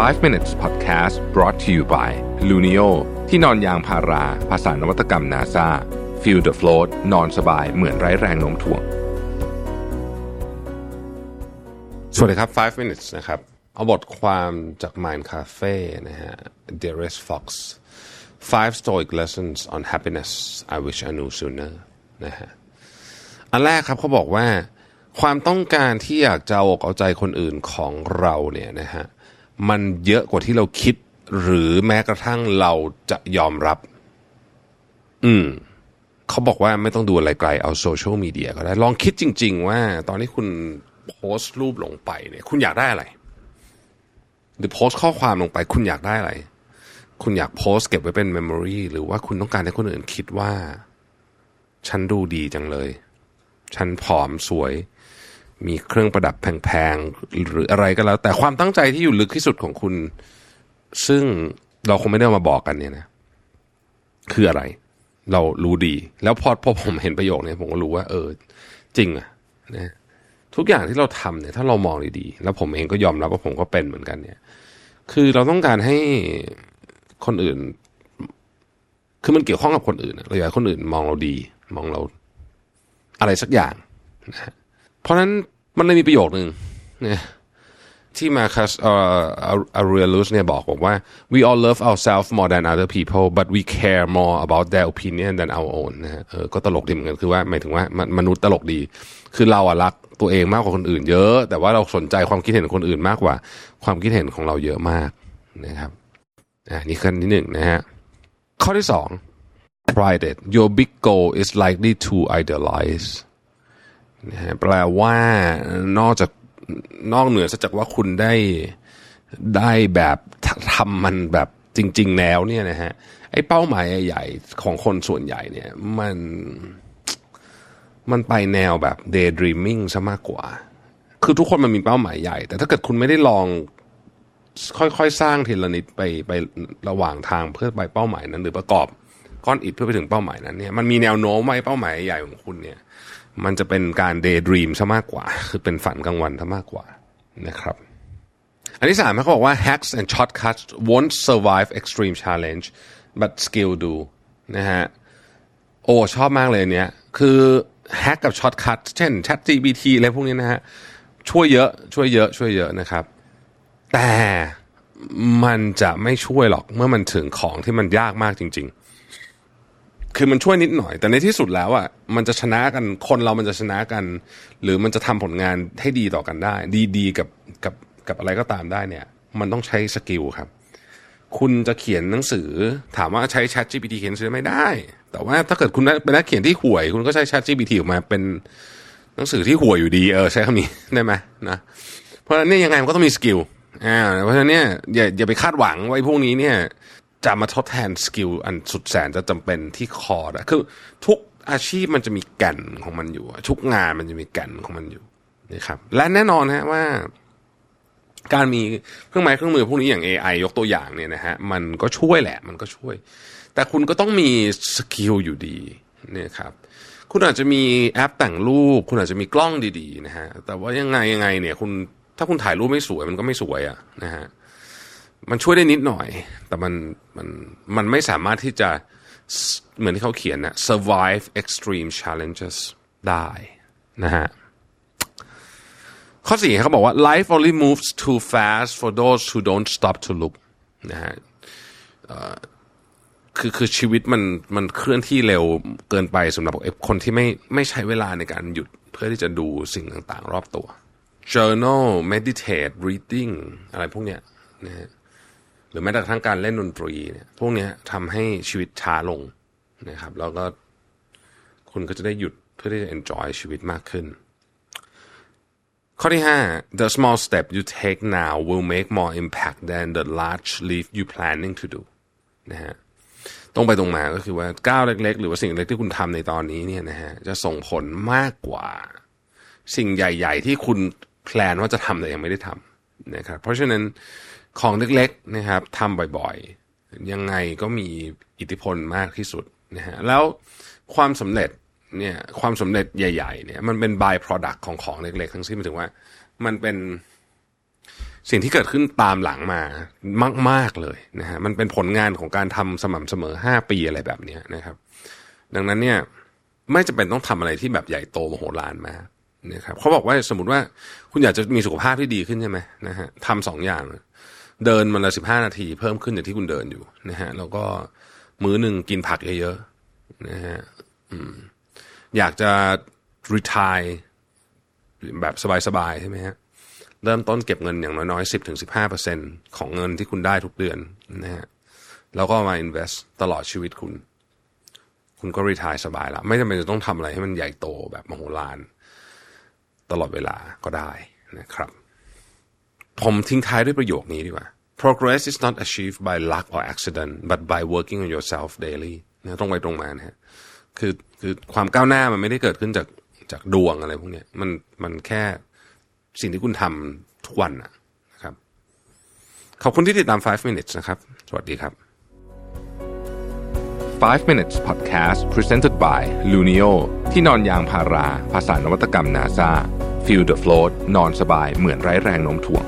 5 minutes podcast brought to you by Luno ที่นอนยางพารา ภาษานวัตกรรม NASA feel the float นอนสบายเหมือนไร้แรงโน้มถ่วง สวัสดีครับ 5 minutes นะครับ เอาบทความจาก Mind Cafe นะฮะ Darius Fox Five Stoic Lessons on Happiness I Wish I Knew Sooner นะฮะ อันแรกครับเขาบอกว่า ความต้องการที่อยากจะเอาอกเอาใจคนอื่นของเราเนี่ยนะฮะ มันเยอะกว่าที่เราคิด หรือแม้กระทั่งเราจะยอมรับ อืมเขาบอกว่าไม่ต้องดูอะไรไกลเอาโซเชียลมีเดียก็ได้ ลองคิดจริง ๆ ว่า ตอนที่คุณโพสต์รูปลงไปเนี่ยคุณอยากได้อะไร หรือโพสต์ข้อความลงไป คุณอยากได้อะไร คุณอยากโพสต์เก็บไว้เป็น memory หรือว่าคุณต้องการให้คนอื่นคิดว่า ฉันดูดีจังเลย ฉันผอมสวย มีเครื่องประดับแพงๆ หรืออะไรก็แล้ว แต่ความตั้งใจที่อยู่ลึกที่สุดของคุณ ซึ่งเราคงไม่ได้มาบอกกันเนี่ยนะ คืออะไร เรารู้ดี แล้วพอพอผมเห็นประโยคนี้ผมก็รู้ว่า เออ จริงอะนะทุกอย่างที่เราทำเนี่ย ถ้าเรามองดีๆ แล้วผมเองก็ยอมรับว่าผมก็เป็นเหมือนกัน เนี่ย คือเราต้องการให้คนอื่น คือมันเกี่ยวข้องกับคนอื่นเราอยากให้คนอื่นมองเราดี มองเรา อะไรสักอย่างนะฮะเพราะฉะนั้น มันเลยมีประโยคหนึ่งเนี่ยที่มาคัสเอ่ออารูเอลุสเนี่ยบอกบอกว่า we all love ourselves more than other people but we care more about their opinion than our own นะฮะเออก็ตลกดีเหมือนกันคือว่าหมายถึงว่ามนุษย์ตลกดี คือเราอะรักตัวเองมากกว่าคนอื่นเยอะ แต่ว่าเราสนใจความคิดเห็นของคนอื่นมากกว่า ความคิดเห็นของเราเยอะมากนะครับอ่านี่ขั้นที่หนึ่งนะฮะข้อที่สอง pride it your big goal is likely to idealize นะฮะแปลว่านอกจากนอกเหนือจากว่าคุณได้ได้แบบทำมันแบบจริง ๆ แล้วเนี่ยนะฮะไอ้เป้าหมายใหญ่ของคนส่วนใหญ่เนี่ยมันมันไปแนวแบบ daydreaming ซะมากกว่า คือทุกคนมันมีเป้าหมายใหญ่ แต่ถ้าเกิดคุณไม่ได้ลองค่อยๆ สร้างทีละนิดไปไประหว่างทางเพื่อไปเป้าหมายนั้น หรือประกอบก้อนอิฐเพื่อไปถึงเป้าหมายนั้นเนี่ยมันมีแนวโน้มว่าเป้าหมายใหญ่ของคุณเนี่ย มันจะเป็นการเดย์ดรีมซะมากกว่า คือเป็นฝันกลางวันซะมากกว่านะครับ อันที่สามเขาบอกว่า hacks and shortcuts won't survive extreme challenge but skill do นะฮะโอ้ชอบมากเลยเนี้ยคือ hack กับ shortcut เช่น Chat GPT อะไรพวกนี้นะฮะช่วยเยอะช่วยเยอะช่วยเยอะนะครับ แต่มันจะไม่ช่วยหรอกเมื่อมันถึงของที่มันยากมากจริง ๆ คือมันช่วยนิดหน่อย แต่ในที่สุดแล้วอะมันจะชนะกันคนเรามันจะชนะกัน หรือมันจะทำผลงานให้ดีต่อกันได้ ดีๆกับกับกับอะไรก็ตามได้เนี่ย มันต้องใช้ skill ครับ คุณจะเขียนหนังสือถามว่าใช้ Chat GPT เขียนหนังสือไม่ได้ แต่ว่าถ้าเกิดคุณเป็นนักเขียนที่ห่วย คุณก็ใช้ Chat GPT ออกมาเป็นหนังสือที่ห่วยอยู่ดีเออใช้คำนี้ได้ไหมนะเพราะฉะนั้นเนี่ยยังไงมันก็ต้องมี skill อ่าเพราะฉะนั้นเนี่ยอย่าอย่าไปคาดหวังว่าไอ้พวกนี้เนี่ย จะมาทดแทน skill อันสุดแสนจะจำเป็นที่ core คือทุกอาชีพมันจะมีแก่นของมันอยู่ ทุกงานมันจะมีแก่นของมันอยู่นะครับ และแน่นอนฮะว่า การมีเครื่องไม้เครื่องมือพวกนี้อย่าง AI ยกตัวอย่างเนี่ยนะฮะมันก็ช่วยแหละ มันก็ช่วย แต่คุณก็ต้องมี skill อยู่ดีเนี่ยครับคุณอาจจะมีแอปแต่งรูป คุณอาจจะมีกล้องดีๆนะฮะแต่ว่ายังไงยังไงเนี่ย คุณถ้าคุณถ่ายรูปไม่สวยมันก็ไม่สวยอะนะฮะ มันช่วยได้นิดหน่อย แต่มันมันมันไม่สามารถที่จะเหมือนที่เขาเขียนนะ survive extreme challenges ได้นะฮะข้อสี่เขาบอกว่า life only moves too fast for those who don't stop to look นะฮะคือคือชีวิตมันมันเคลื่อนที่เร็วเกินไปสำหรับคนที่ไม่ไม่ใช้เวลาในการหยุดเพื่อที่จะดูสิ่งต่างๆ รอบตัว journal meditate reading อะไรพวกเนี้ยนะฮะ หรือแม้แต่ทั้งการเล่นดนตรีเนี่ยพวกนี้ทำให้ชีวิตช้าลงนะครับ แล้วก็คุณก็จะได้หยุดเพื่อที่จะ enjoy ชีวิตมากขึ้น ข้อที่ 5 the small step you take now will make more impact than the large leap you planning to do นะฮะตรงไปตรงมาก็คือว่าก้าวเล็ก ๆ หรือว่าสิ่งเล็กที่คุณทำในตอนนี้เนี่ยนะฮะจะส่งผลมากกว่า สิ่งใหญ่ ๆ ที่คุณแพลนว่าจะทำแต่ยังไม่ได้ทำนะครับเพราะฉะนั้น ของเล็กๆนะครับทำบ่อยๆ ยังไงก็มีอิทธิพลมากที่สุดนะฮะแล้วความสำเร็จเนี่ยความสำเร็จใหญ่ๆเนี่ยมันเป็น by product ของของเล็กๆ ทั้งสิ้นหมายถึงว่ามันเป็นสิ่งที่เกิดขึ้นตามหลังมามาก ๆเลยนะฮะมันเป็นผลงานของการทำสม่ำเสมอ 5 ปีอะไรแบบนี้นะครับ ดังนั้นเนี่ยไม่จำเป็นต้องทำอะไรที่แบบใหญ่โตมโหฬารมากนะครับเขาบอกว่าสมมติว่าคุณอยากจะมีสุขภาพที่ดีขึ้นใช่ไหมนะฮะทำสองอย่าง เดินมันละสิบห้านาที เพิ่มขึ้นจากที่คุณเดินอยู่นะฮะแล้วก็มื้อหนึ่งกินผักเยอะๆนะฮะอยากจะ retire แบบสบายๆใช่ไหมฮะเริ่มต้นเก็บเงินอย่างน้อยๆสิบถึงสิบห้าเปอร์เซ็นของเงินที่คุณได้ทุกเดือนนะฮะแล้วก็มา invest ตลอดชีวิตคุณ คุณก็รีทายสบายละไม่จำเป็นจะต้องทำอะไรให้มันใหญ่โตแบบมโหฬารตลอดเวลาก็ได้นะครับ ผมทิ้งท้ายด้วยประโยคนี้ดีกว่า progress is not achieved by luck or accident but by working on yourself daily นะตรงไปตรงมานะฮะคือคือความก้าวหน้ามันไม่ได้เกิดขึ้นจากจากดวงอะไรพวกนี้มันมันแค่สิ่งที่คุณทำทุกวันนะครับ ขอบคุณที่ติดตาม 5 minutes นะครับ สวัสดีครับ 5 minutes podcast presented by Luno ที่นอนยางพารา ภาษานวัตกรรม NASA Feel the float นอนสบายเหมือนไร้แรงโน้มถ่วง